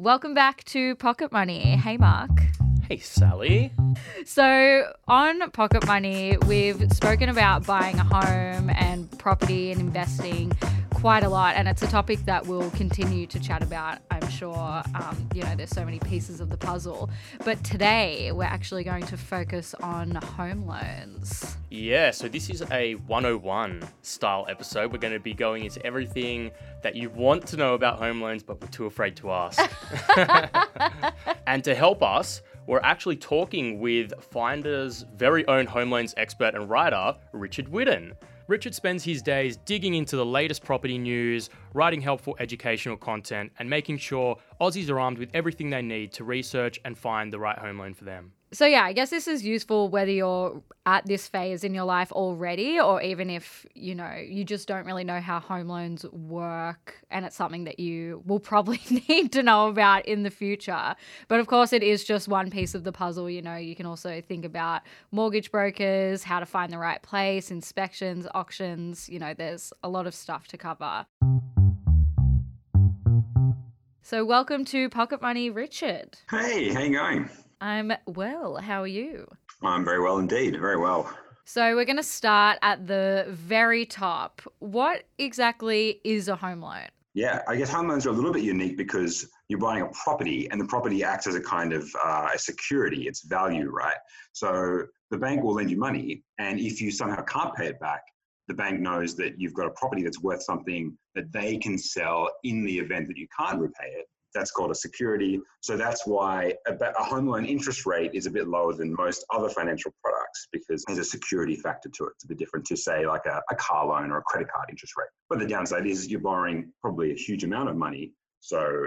Welcome back to Pocket Money. Hey, Mark. Hey, Sally. So, on Pocket Money, we've spoken about buying a home and property and investing quite a lot, and it's a topic that we'll continue to chat about. I'm sure. Um, you know, there's so many pieces of the puzzle, but today we're actually going to focus on home loans. Yeah, so this is a 101 style episode. We're going to be going into everything that you want to know about home loans, but we're too afraid to ask. and to help us, we're actually talking with Finder's very own home loans expert and writer, Richard Whitten. Richard spends his days digging into the latest property news, writing helpful educational content, and making sure Aussies are armed with everything they need to research and find the right home loan for them. So, yeah, I guess this is useful whether you're at this phase in your life already, or even if, you know, you just don't really know how home loans work and it's something that you will probably need to know about in the future. But of course, it is just one piece of the puzzle. You know, you can also think about mortgage brokers, how to find the right place, inspections, auctions. You know, there's a lot of stuff to cover. So, welcome to Pocket Money, Richard. Hey, how you going? I'm well. How are you? I'm very well indeed. Very well. So, we're going to start at the very top. What exactly is a home loan? Yeah, I guess home loans are a little bit unique because you're buying a property and the property acts as a kind of uh, a security, it's value, right? So the bank will lend you money, and if you somehow can't pay it back, the bank knows that you've got a property that's worth something that they can sell in the event that you can't repay it. That's called a security. So that's why a, home loan interest rate is a bit lower than most other financial products because there's a security factor to it. It's a bit different to say like a, a car loan or a credit card interest rate. But the downside is you're borrowing probably a huge amount of money. So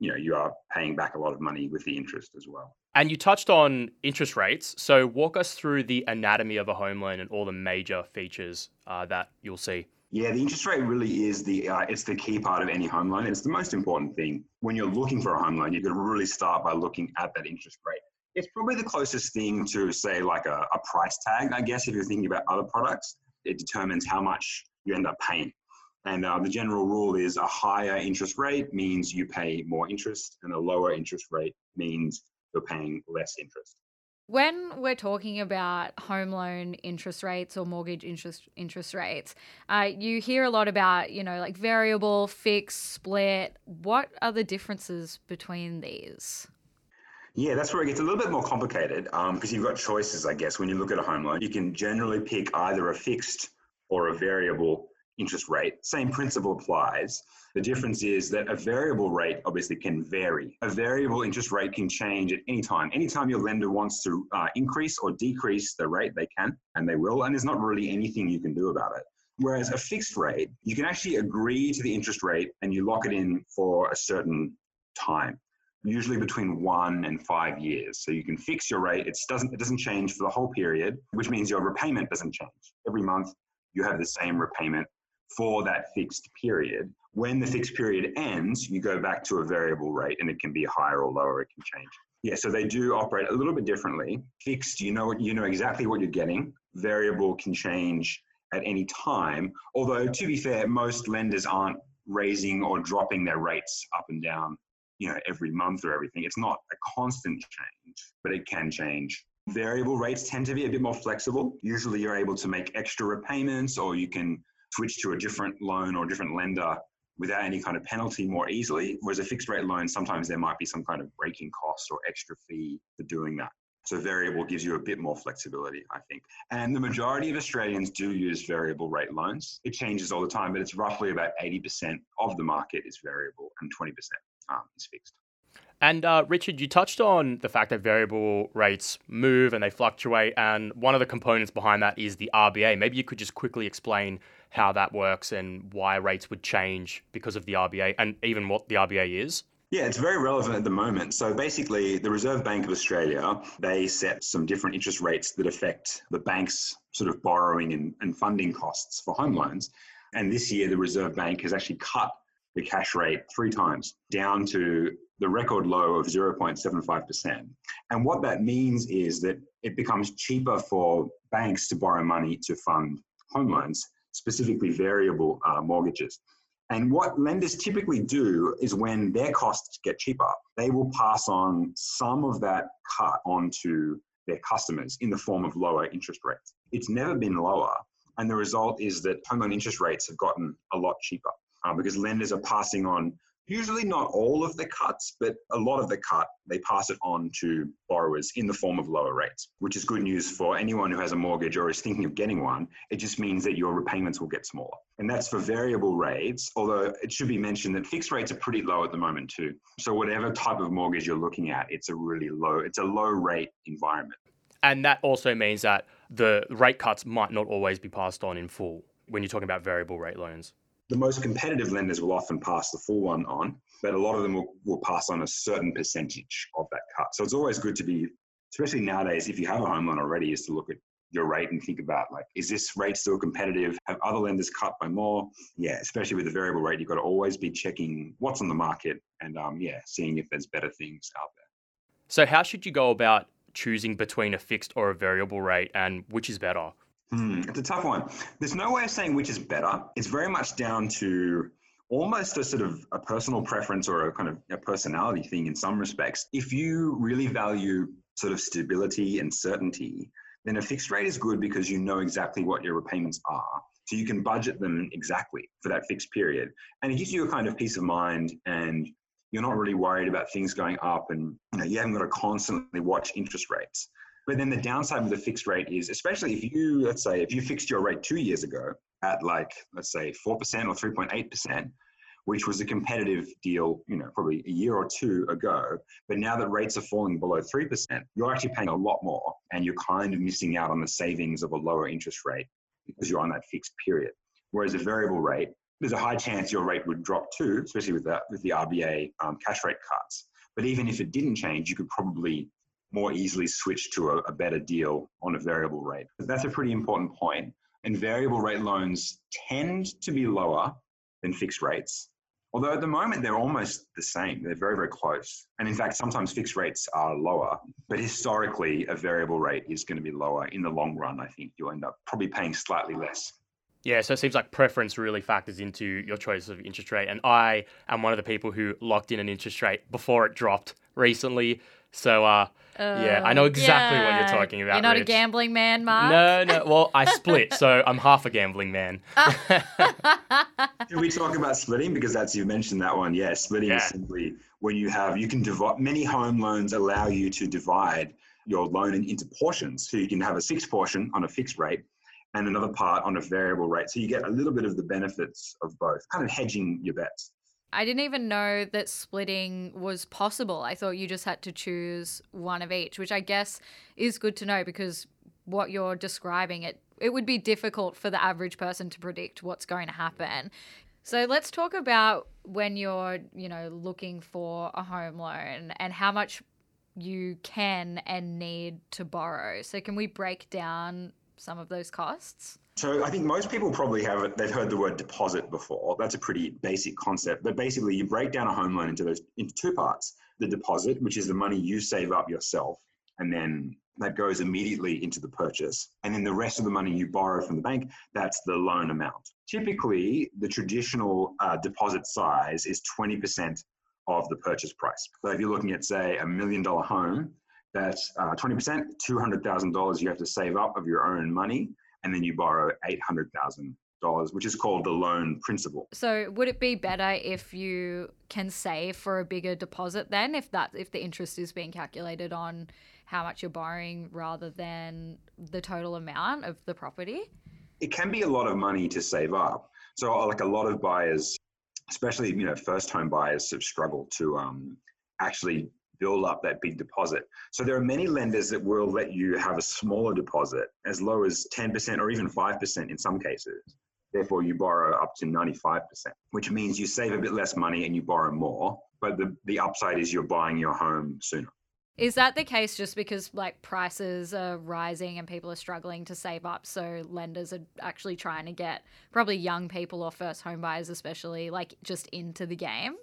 you know you are paying back a lot of money with the interest as well. And you touched on interest rates. So walk us through the anatomy of a home loan and all the major features uh, that you'll see. Yeah, the interest rate really is the uh, it's the key part of any home loan. It's the most important thing when you're looking for a home loan. You've got to really start by looking at that interest rate. It's probably the closest thing to say like a, a price tag, I guess, if you're thinking about other products. It determines how much you end up paying. And uh, the general rule is a higher interest rate means you pay more interest, and a lower interest rate means you're paying less interest. When we're talking about home loan interest rates or mortgage interest interest rates, uh, you hear a lot about you know like variable, fixed, split. What are the differences between these? Yeah, that's where it gets a little bit more complicated because um, you've got choices, I guess. When you look at a home loan, you can generally pick either a fixed or a variable interest rate. Same principle applies. The difference is that a variable rate obviously can vary. A variable interest rate can change at any time. Anytime your lender wants to uh, increase or decrease the rate, they can and they will, and there's not really anything you can do about it. Whereas a fixed rate, you can actually agree to the interest rate and you lock it in for a certain time usually between one and five years. So you can fix your rate. It doesn't, it doesn't change for the whole period, which means your repayment doesn't change. Every month you have the same repayment for that fixed period. When the fixed period ends, you go back to a variable rate and it can be higher or lower, it can change. Yeah, so they do operate a little bit differently. Fixed, you know you know exactly what you're getting. Variable can change at any time. Although to be fair, most lenders aren't raising or dropping their rates up and down, you know, every month or everything. It's not a constant change, but it can change. Variable rates tend to be a bit more flexible. Usually you're able to make extra repayments or you can switch to a different loan or different lender without any kind of penalty more easily. Whereas a fixed rate loan, sometimes there might be some kind of breaking cost or extra fee for doing that. So variable gives you a bit more flexibility, I think. And the majority of Australians do use variable rate loans. It changes all the time, but it's roughly about 80% of the market is variable and 20% um, is fixed. And uh, Richard, you touched on the fact that variable rates move and they fluctuate, and one of the components behind that is the RBA. Maybe you could just quickly explain how that works and why rates would change because of the RBA and even what the RBA is? Yeah, it's very relevant at the moment. So basically, the Reserve Bank of Australia, they set some different interest rates that affect the bank's sort of borrowing and, and funding costs for home loans. And this year, the Reserve Bank has actually cut the cash rate three times down to the record low of 0.75%. And what that means is that it becomes cheaper for banks to borrow money to fund home loans specifically variable uh, mortgages. And what lenders typically do is when their costs get cheaper, they will pass on some of that cut onto their customers in the form of lower interest rates. It's never been lower. And the result is that home loan interest rates have gotten a lot cheaper uh, because lenders are passing on usually not all of the cuts, but a lot of the cut, they pass it on to borrowers in the form of lower rates, which is good news for anyone who has a mortgage or is thinking of getting one. It just means that your repayments will get smaller. And that's for variable rates, although it should be mentioned that fixed rates are pretty low at the moment too. So whatever type of mortgage you're looking at, it's a really low, it's a low rate environment. And that also means that the rate cuts might not always be passed on in full when you're talking about variable rate loans the most competitive lenders will often pass the full one on, but a lot of them will, will pass on a certain percentage of that cut. So it's always good to be, especially nowadays, if you have a home loan already, is to look at your rate and think about like, is this rate still competitive? Have other lenders cut by more? Yeah, especially with the variable rate, you've got to always be checking what's on the market and um, yeah, seeing if there's better things out there. So how should you go about choosing between a fixed or a variable rate and which is better? Hmm, it's a tough one. There's no way of saying which is better. It's very much down to almost a sort of a personal preference or a kind of a personality thing in some respects. If you really value sort of stability and certainty, then a fixed rate is good because you know exactly what your repayments are. So you can budget them exactly for that fixed period. And it gives you a kind of peace of mind and you're not really worried about things going up and you know you haven't got to constantly watch interest rates. But then the downside of the fixed rate is, especially if you, let's say, if you fixed your rate two years ago at like, let's say, 4% or 3.8%, which was a competitive deal, you know, probably a year or two ago. But now that rates are falling below 3%, you're actually paying a lot more and you're kind of missing out on the savings of a lower interest rate because you're on that fixed period. Whereas a variable rate, there's a high chance your rate would drop too, especially with the, with the RBA um, cash rate cuts. But even if it didn't change, you could probably more easily switch to a, a better deal on a variable rate. That's a pretty important point. And variable rate loans tend to be lower than fixed rates. Although at the moment they're almost the same, they're very, very close. And in fact, sometimes fixed rates are lower, but historically, a variable rate is going to be lower in the long run. I think you'll end up probably paying slightly less. Yeah, so it seems like preference really factors into your choice of interest rate. And I am one of the people who locked in an interest rate before it dropped recently. So, uh, yeah, I know exactly yeah. what you're talking about. You're not Rich. a gambling man, Mark. No, no. Well, I split, so I'm half a gambling man. Can we talk about splitting? Because that's you mentioned that one. Yeah, splitting yeah. is simply when you have you can divide. Many home loans allow you to divide your loan into portions, so you can have a six portion on a fixed rate and another part on a variable rate. So you get a little bit of the benefits of both, kind of hedging your bets. I didn't even know that splitting was possible. I thought you just had to choose one of each, which I guess is good to know because what you're describing it it would be difficult for the average person to predict what's going to happen. So let's talk about when you're, you know, looking for a home loan and how much you can and need to borrow. So can we break down some of those costs? So I think most people probably have. They've heard the word deposit before. That's a pretty basic concept. But basically, you break down a home loan into those into two parts: the deposit, which is the money you save up yourself, and then that goes immediately into the purchase. And then the rest of the money you borrow from the bank, that's the loan amount. Typically, the traditional uh, deposit size is 20% of the purchase price. So if you're looking at, say, a million dollar home, that's uh, 20%, $200,000 you have to save up of your own money and then you borrow eight hundred thousand dollars, which is called the loan principal. So would it be better if you can save for a bigger deposit then, if that if the interest is being calculated on how much you're borrowing rather than the total amount of the property? It can be a lot of money to save up. So like a lot of buyers, especially you know first home buyers, have struggled to um, actually build up that big deposit. So there are many lenders that will let you have a smaller deposit as low as 10% or even 5% in some cases. Therefore, you borrow up to 95%, which means you save a bit less money and you borrow more. But the, the upside is you're buying your home sooner. Is that the case just because like prices are rising and people are struggling to save up? So lenders are actually trying to get probably young people or first home buyers, especially like just into the game?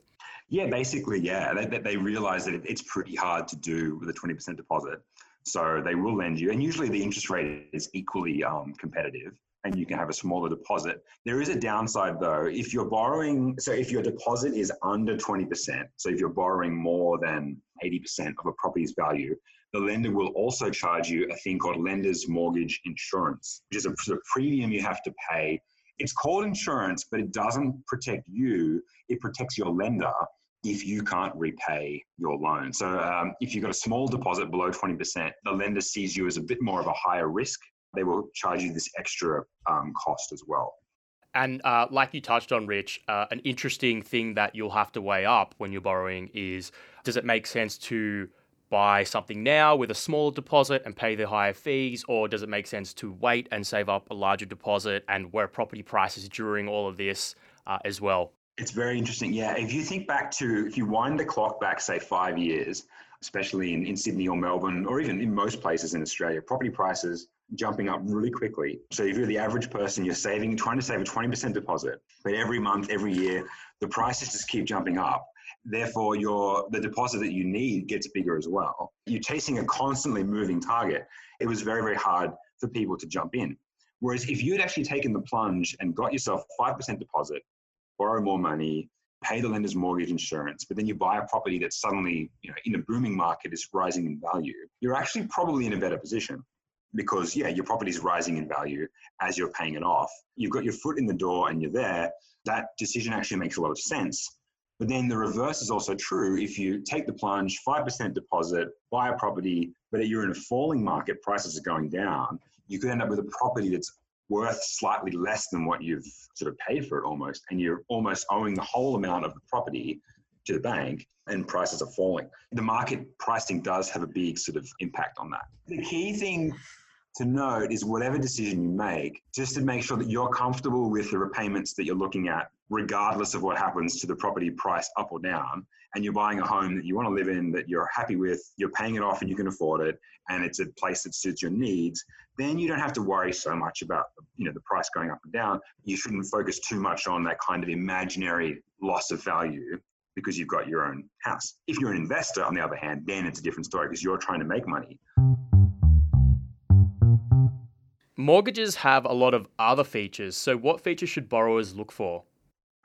Yeah, basically, yeah. They, they realize that it's pretty hard to do with a 20% deposit. So they will lend you, and usually the interest rate is equally um, competitive. and you can have a smaller deposit. There is a downside though. If you're borrowing, so if your deposit is under 20%, so if you're borrowing more than 80% of a property's value, the lender will also charge you a thing called lender's mortgage insurance, which is a of premium you have to pay. It's called insurance, but it doesn't protect you. It protects your lender if you can't repay your loan. So um, if you've got a small deposit below 20%, the lender sees you as a bit more of a higher risk. They will charge you this extra um, cost as well. And uh, like you touched on, Rich, uh, an interesting thing that you'll have to weigh up when you're borrowing is does it make sense to buy something now with a smaller deposit and pay the higher fees, or does it make sense to wait and save up a larger deposit and where property prices during all of this uh, as well? It's very interesting. Yeah. If you think back to, if you wind the clock back, say five years, especially in, in Sydney or Melbourne, or even in most places in Australia, property prices jumping up really quickly. So if you're the average person, you're saving, trying to save a 20% deposit, but every month, every year, the prices just keep jumping up. Therefore, your the deposit that you need gets bigger as well. You're chasing a constantly moving target. It was very, very hard for people to jump in. Whereas if you had actually taken the plunge and got yourself 5% deposit, borrow more money, pay the lender's mortgage insurance, but then you buy a property that suddenly, you know, in a booming market is rising in value, you're actually probably in a better position because yeah, your property is rising in value as you're paying it off. You've got your foot in the door and you're there. That decision actually makes a lot of sense. But then the reverse is also true. If you take the plunge, 5% deposit, buy a property, but you're in a falling market, prices are going down, you could end up with a property that's worth slightly less than what you've sort of paid for it almost, and you're almost owing the whole amount of the property to the bank and prices are falling. The market pricing does have a big sort of impact on that. The key thing to note is whatever decision you make, just to make sure that you're comfortable with the repayments that you're looking at, regardless of what happens to the property price up or down. And you're buying a home that you want to live in, that you're happy with, you're paying it off and you can afford it, and it's a place that suits your needs, then you don't have to worry so much about you know the price going up and down. You shouldn't focus too much on that kind of imaginary loss of value because you've got your own house. If you're an investor, on the other hand, then it's a different story because you're trying to make money. Mortgages have a lot of other features. So, what features should borrowers look for?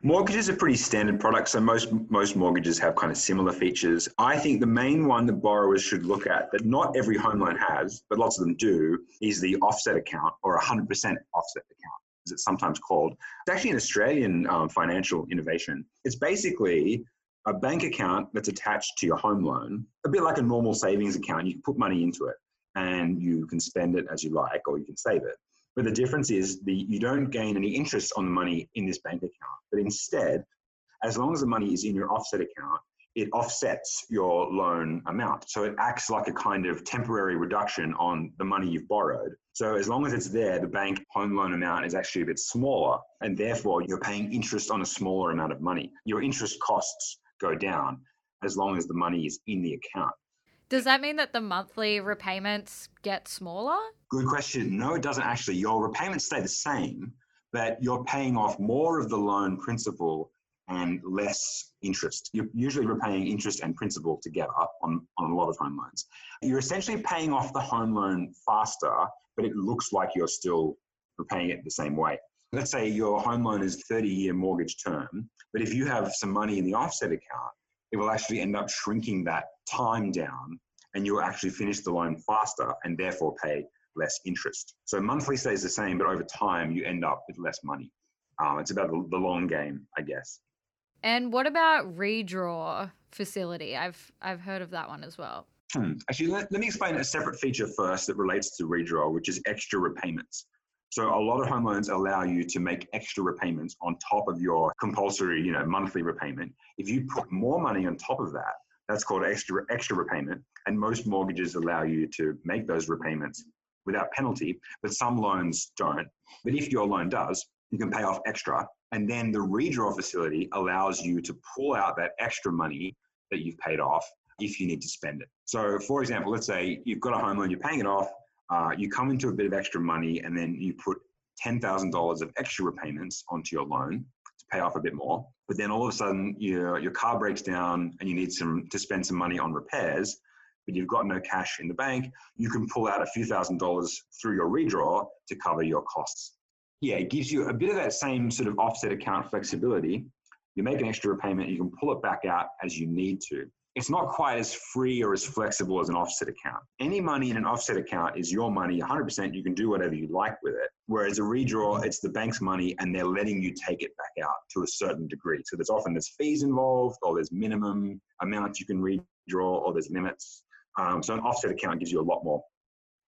Mortgages are pretty standard products, so most most mortgages have kind of similar features. I think the main one that borrowers should look at that not every home loan has, but lots of them do, is the offset account or 100% offset account, as it's sometimes called. It's actually an Australian um, financial innovation. It's basically a bank account that's attached to your home loan, a bit like a normal savings account. You can put money into it and you can spend it as you like or you can save it. But the difference is the you don't gain any interest on the money in this bank account. But instead, as long as the money is in your offset account, it offsets your loan amount. So it acts like a kind of temporary reduction on the money you've borrowed. So as long as it's there, the bank home loan amount is actually a bit smaller, and therefore you're paying interest on a smaller amount of money. Your interest costs go down as long as the money is in the account. Does that mean that the monthly repayments get smaller? Good question. No, it doesn't actually. Your repayments stay the same, but you're paying off more of the loan principal and less interest. You're usually repaying interest and principal together on, on a lot of home loans. You're essentially paying off the home loan faster, but it looks like you're still repaying it the same way. Let's say your home loan is 30 year mortgage term, but if you have some money in the offset account, it will actually end up shrinking that time down and you'll actually finish the loan faster and therefore pay less interest. So monthly stays the same, but over time you end up with less money. Um, it's about the, the long game, I guess. And what about redraw facility? I've I've heard of that one as well. Hmm. Actually, let, let me explain a separate feature first that relates to redraw, which is extra repayments. So a lot of home loans allow you to make extra repayments on top of your compulsory, you know, monthly repayment. If you put more money on top of that, that's called extra extra repayment. And most mortgages allow you to make those repayments without penalty, but some loans don't. But if your loan does, you can pay off extra. And then the redraw facility allows you to pull out that extra money that you've paid off if you need to spend it. So, for example, let's say you've got a home loan, you're paying it off, uh, you come into a bit of extra money and then you put $10,000 of extra repayments onto your loan to pay off a bit more. But then all of a sudden your, your car breaks down and you need some to spend some money on repairs, but you've got no cash in the bank. You can pull out a few thousand dollars through your redraw to cover your costs. yeah, it gives you a bit of that same sort of offset account flexibility. You make an extra repayment, you can pull it back out as you need to. It's not quite as free or as flexible as an offset account. Any money in an offset account is your money, 100%. You can do whatever you like with it. Whereas a redraw, it's the bank's money and they're letting you take it back out to a certain degree. So there's often there's fees involved, or there's minimum amounts you can redraw, or there's limits. Um, so an offset account gives you a lot more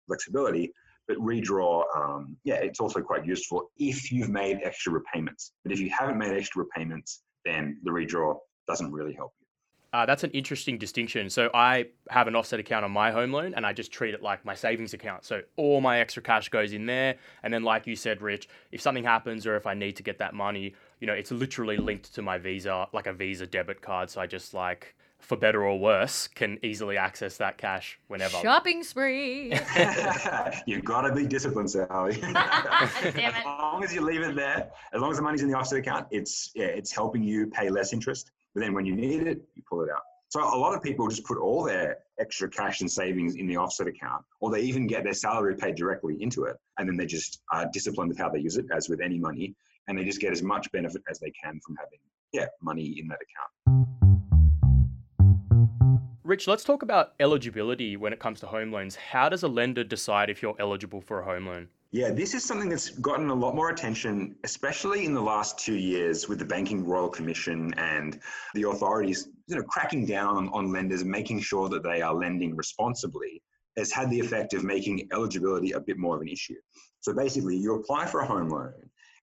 flexibility. But redraw, um, yeah, it's also quite useful if you've made extra repayments. But if you haven't made extra repayments, then the redraw doesn't really help. Uh, that's an interesting distinction. So I have an offset account on my home loan, and I just treat it like my savings account. So all my extra cash goes in there, and then, like you said, Rich, if something happens or if I need to get that money, you know, it's literally linked to my Visa, like a Visa debit card. So I just like for better or worse, can easily access that cash whenever. Shopping spree. You've got to be disciplined, Sally. as long as you leave it there, as long as the money's in the offset account, it's yeah, it's helping you pay less interest. But then when you need it, you pull it out. So a lot of people just put all their extra cash and savings in the offset account, or they even get their salary paid directly into it, and then they just are disciplined with how they use it, as with any money, and they just get as much benefit as they can from having yeah money in that account. Rich, let's talk about eligibility when it comes to home loans. How does a lender decide if you're eligible for a home loan? Yeah, this is something that's gotten a lot more attention, especially in the last two years with the Banking Royal Commission and the authorities you know, cracking down on, lenders, making sure that they are lending responsibly, has had the effect of making eligibility a bit more of an issue. So basically, you apply for a home loan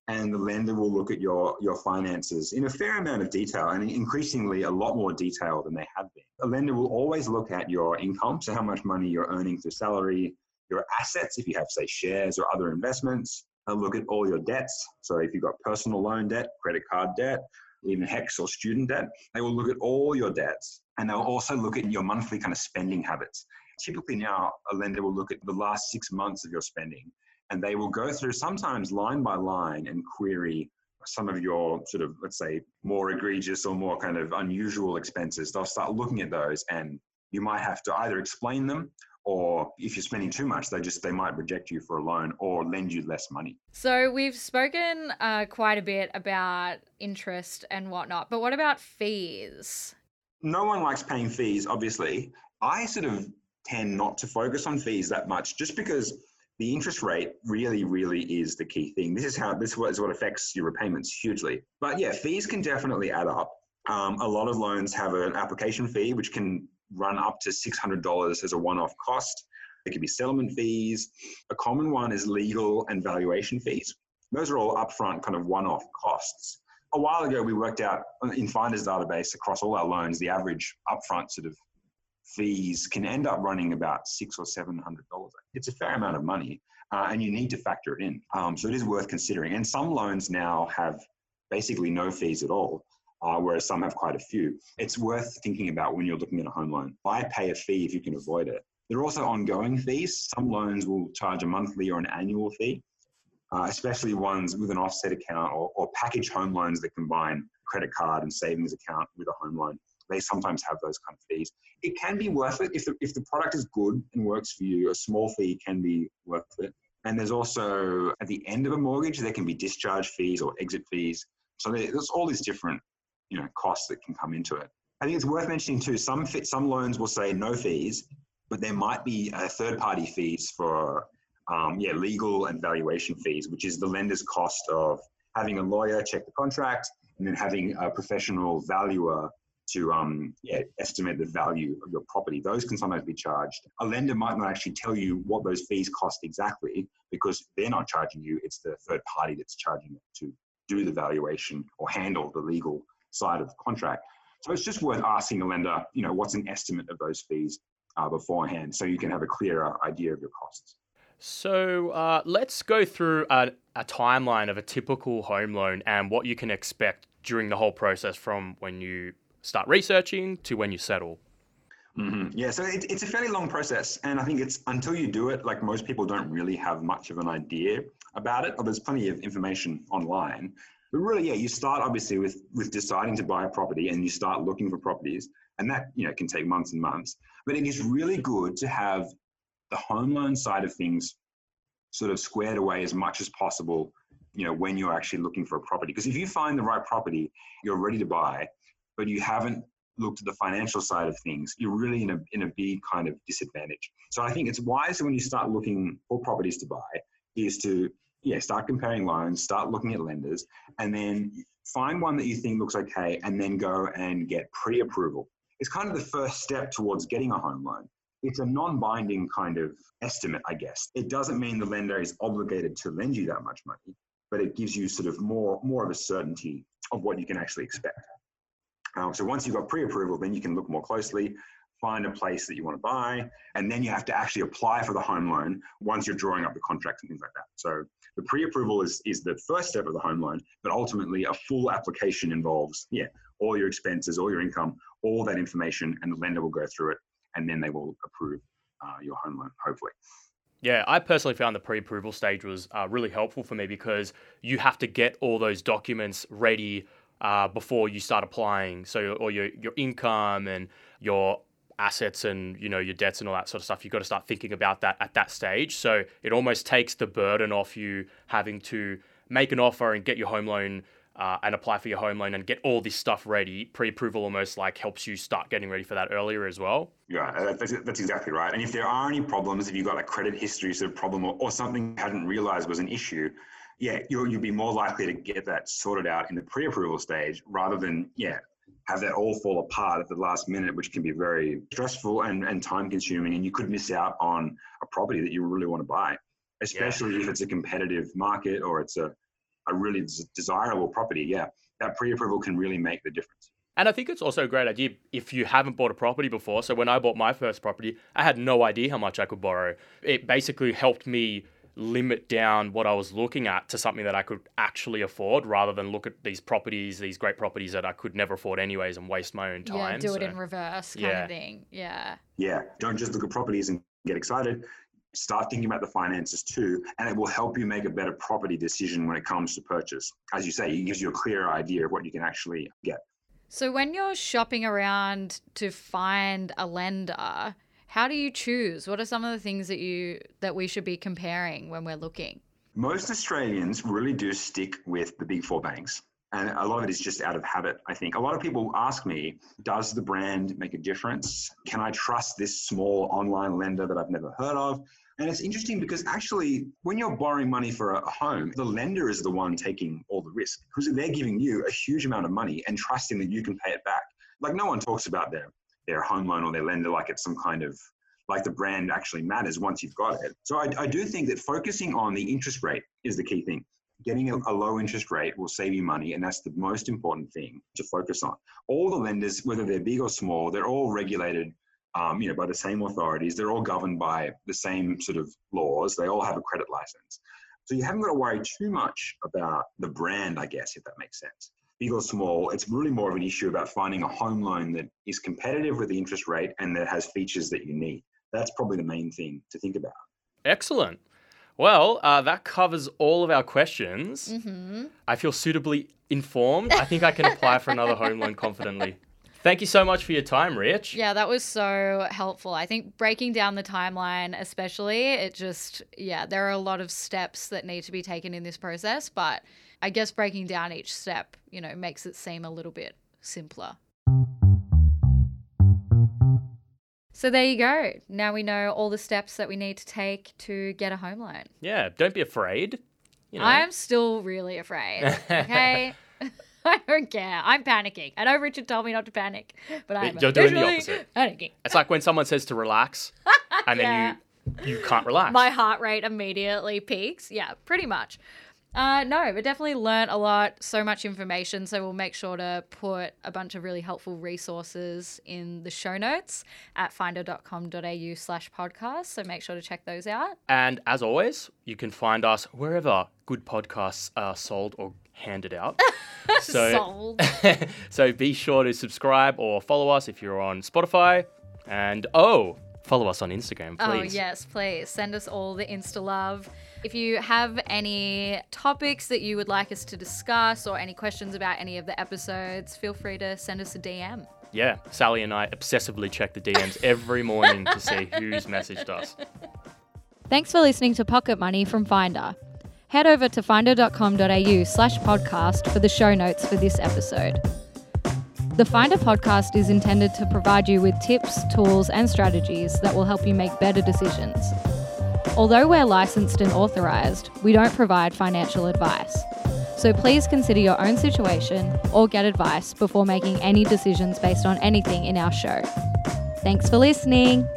and the lender will look at your, your finances in a fair amount of detail and increasingly a lot more detail than they have been. A lender will always look at your income, so how much money you're earning through salary, your assets, if you have, say, shares or other investments. They'll look at all your debts. So if you've got personal loan debt, credit card debt, even HECS or student debt, they will look at all your debts and they'll also look at your monthly kind of spending habits. Typically now, a lender will look at the last six months of your spending and they will go through sometimes line by line and query some of your sort of let's say more egregious or more kind of unusual expenses they'll start looking at those and you might have to either explain them or if you're spending too much they just they might reject you for a loan or lend you less money so we've spoken uh, quite a bit about interest and whatnot but what about fees no one likes paying fees obviously i sort of tend not to focus on fees that much just because the interest rate really, really is the key thing. This is how this is what affects your repayments hugely. But yeah, fees can definitely add up. Um, a lot of loans have an application fee, which can run up to $600 as a one-off cost. It could be settlement fees. A common one is legal and valuation fees. Those are all upfront kind of one-off costs. A while ago, we worked out in Finder's database across all our loans, the average upfront sort of fees can end up running about six or seven hundred dollars. It's a fair amount of money, uh, and you need to factor it in. Um, so it is worth considering. And some loans now have basically no fees at all, uh, whereas some have quite a few. It's worth thinking about when you're looking at a home loan. Why pay a fee if you can avoid it? There are also ongoing fees. Some loans will charge a monthly or an annual fee, uh, especially ones with an offset account or, or package home loans that combine credit card and savings account with a home loan they sometimes have those kind of fees. It can be worth it if the, if the product is good and works for you. A small fee can be worth it. And there's also at the end of a mortgage, there can be discharge fees or exit fees. So there's all these different, you know, costs that can come into it. I think it's worth mentioning too. Some some loans will say no fees, but there might be a third party fees for um, yeah legal and valuation fees, which is the lender's cost of having a lawyer check the contract and then having a professional valuer to um, yeah, estimate the value of your property. Those can sometimes be charged. A lender might not actually tell you what those fees cost exactly because they're not charging you. It's the third party that's charging you to do the valuation or handle the legal side of the contract. So it's just worth asking the lender, you know, what's an estimate of those fees uh, beforehand so you can have a clearer idea of your costs. So uh, let's go through a, a timeline of a typical home loan and what you can expect during the whole process from when you start researching to when you settle? Mm-hmm. Yeah, so it, it's a fairly long process, and I think it's until you do it, like most people don't really have much of an idea about it. Or there's plenty of information online, but really, yeah, you start obviously with with deciding to buy a property, and you start looking for properties, and that you know can take months and months. But it is really good to have the home loan side of things sort of squared away as much as possible you know, when you're actually looking for a property. Because if you find the right property, you're ready to buy, but you haven't looked at the financial side of things, you're really in a in a big kind of disadvantage. So I think it's wise when you start looking for properties to buy is to yeah start comparing loans, start looking at lenders, and then find one that you think looks okay, and then go and get pre-approval. It's kind of the first step towards getting a home loan. It's a non-binding kind of estimate, I guess. It doesn't mean the lender is obligated to lend you that much money, but it gives you sort of more more of a certainty of what you can actually expect. Um, so once you've got pre-approval, then you can look more closely, find a place that you want to buy, and then you have to actually apply for the home loan once you're drawing up the contracts and things like that. So the pre-approval is is the first step of the home loan, but ultimately a full application involves yeah all your expenses, all your income, all that information, and the lender will go through it, and then they will approve uh, your home loan, hopefully. Yeah, I personally found the pre-approval stage was uh, really helpful for me because you have to get all those documents ready uh, before you start applying. So, or your your income and your assets and you know your debts and all that sort of stuff. You've got to start thinking about that at that stage. So it almost takes the burden off you having to make an offer and get your home loan. Uh, and apply for your home loan and get all this stuff ready. Pre-approval almost like helps you start getting ready for that earlier as well. Yeah, uh, that's, that's exactly right. And if there are any problems, if you've got a credit history sort of problem or, or something you hadn't realized was an issue, yeah, you'll, you'll be more likely to get that sorted out in the pre-approval stage rather than, yeah, have that all fall apart at the last minute, which can be very stressful and, and time consuming. And you could miss out on a property that you really want to buy, especially yeah. if it's a competitive market or it's a, a really desirable property. Yeah, that pre approval can really make the difference. And I think it's also a great idea if you haven't bought a property before. So when I bought my first property, I had no idea how much I could borrow. It basically helped me limit down what I was looking at to something that I could actually afford rather than look at these properties, these great properties that I could never afford anyways and waste my own time. Yeah, do so, it in reverse kind yeah. of thing. Yeah. Yeah. Don't just look at properties and get excited. Start thinking about the finances too, and it will help you make a better property decision when it comes to purchase. As you say, it gives you a clear idea of what you can actually get. So, when you're shopping around to find a lender, how do you choose? What are some of the things that you that we should be comparing when we're looking? Most Australians really do stick with the big four banks. And a lot of it is just out of habit, I think. A lot of people ask me, does the brand make a difference? Can I trust this small online lender that I've never heard of? And it's interesting because actually, when you're borrowing money for a home, the lender is the one taking all the risk because they're giving you a huge amount of money and trusting that you can pay it back. Like, no one talks about their their home loan or their lender like it's some kind of like the brand actually matters once you've got it. So I, I do think that focusing on the interest rate is the key thing. Getting a, a, low interest rate will save you money, and that's the most important thing to focus on. All the lenders, whether they're big or small, they're all regulated, um, you know, by the same authorities. They're all governed by the same sort of laws. They all have a credit license, so you haven't got to worry too much about the brand, I guess, if that makes sense big or small, it's really more of an issue about finding a home loan that is competitive with the interest rate and that has features that you need. That's probably the main thing to think about. Excellent. Well, uh, that covers all of our questions. Mm-hmm. I feel suitably informed. I think I can apply for another home loan confidently. Thank you so much for your time, Rich. Yeah, that was so helpful. I think breaking down the timeline, especially, it just, yeah, there are a lot of steps that need to be taken in this process, but I guess breaking down each step, you know, makes it seem a little bit simpler. So there you go. Now we know all the steps that we need to take to get a home loan. Yeah, don't be afraid. You know. I'm still really afraid. Okay. I don't care. I'm panicking. I know Richard told me not to panic, but I'm You're doing the opposite. Panicking. It's like when someone says to relax, and yeah. then you you can't relax. My heart rate immediately peaks. Yeah, pretty much. Uh, no, but definitely learned a lot, so much information. So we'll make sure to put a bunch of really helpful resources in the show notes at finder.com.au slash podcast. So make sure to check those out. And as always, you can find us wherever good podcasts are sold or handed out. So, sold. so be sure to subscribe or follow us if you're on Spotify. And oh, follow us on Instagram, oh, please. Oh, yes, please. Send us all the Insta love. If you have any topics that you would like us to discuss or any questions about any of the episodes, feel free to send us a DM. Yeah, Sally and I obsessively check the DMs every morning to see who's messaged us. Thanks for listening to Pocket Money from Finder. head over to finder.com.au slash podcast for the show notes for this episode. The Finder podcast is intended to provide you with tips, tools, and strategies that will help you make better decisions. Although we're licensed and authorised, we don't provide financial advice. So please consider your own situation or get advice before making any decisions based on anything in our show. Thanks for listening.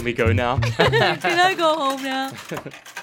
Can we go now? Can I go home now?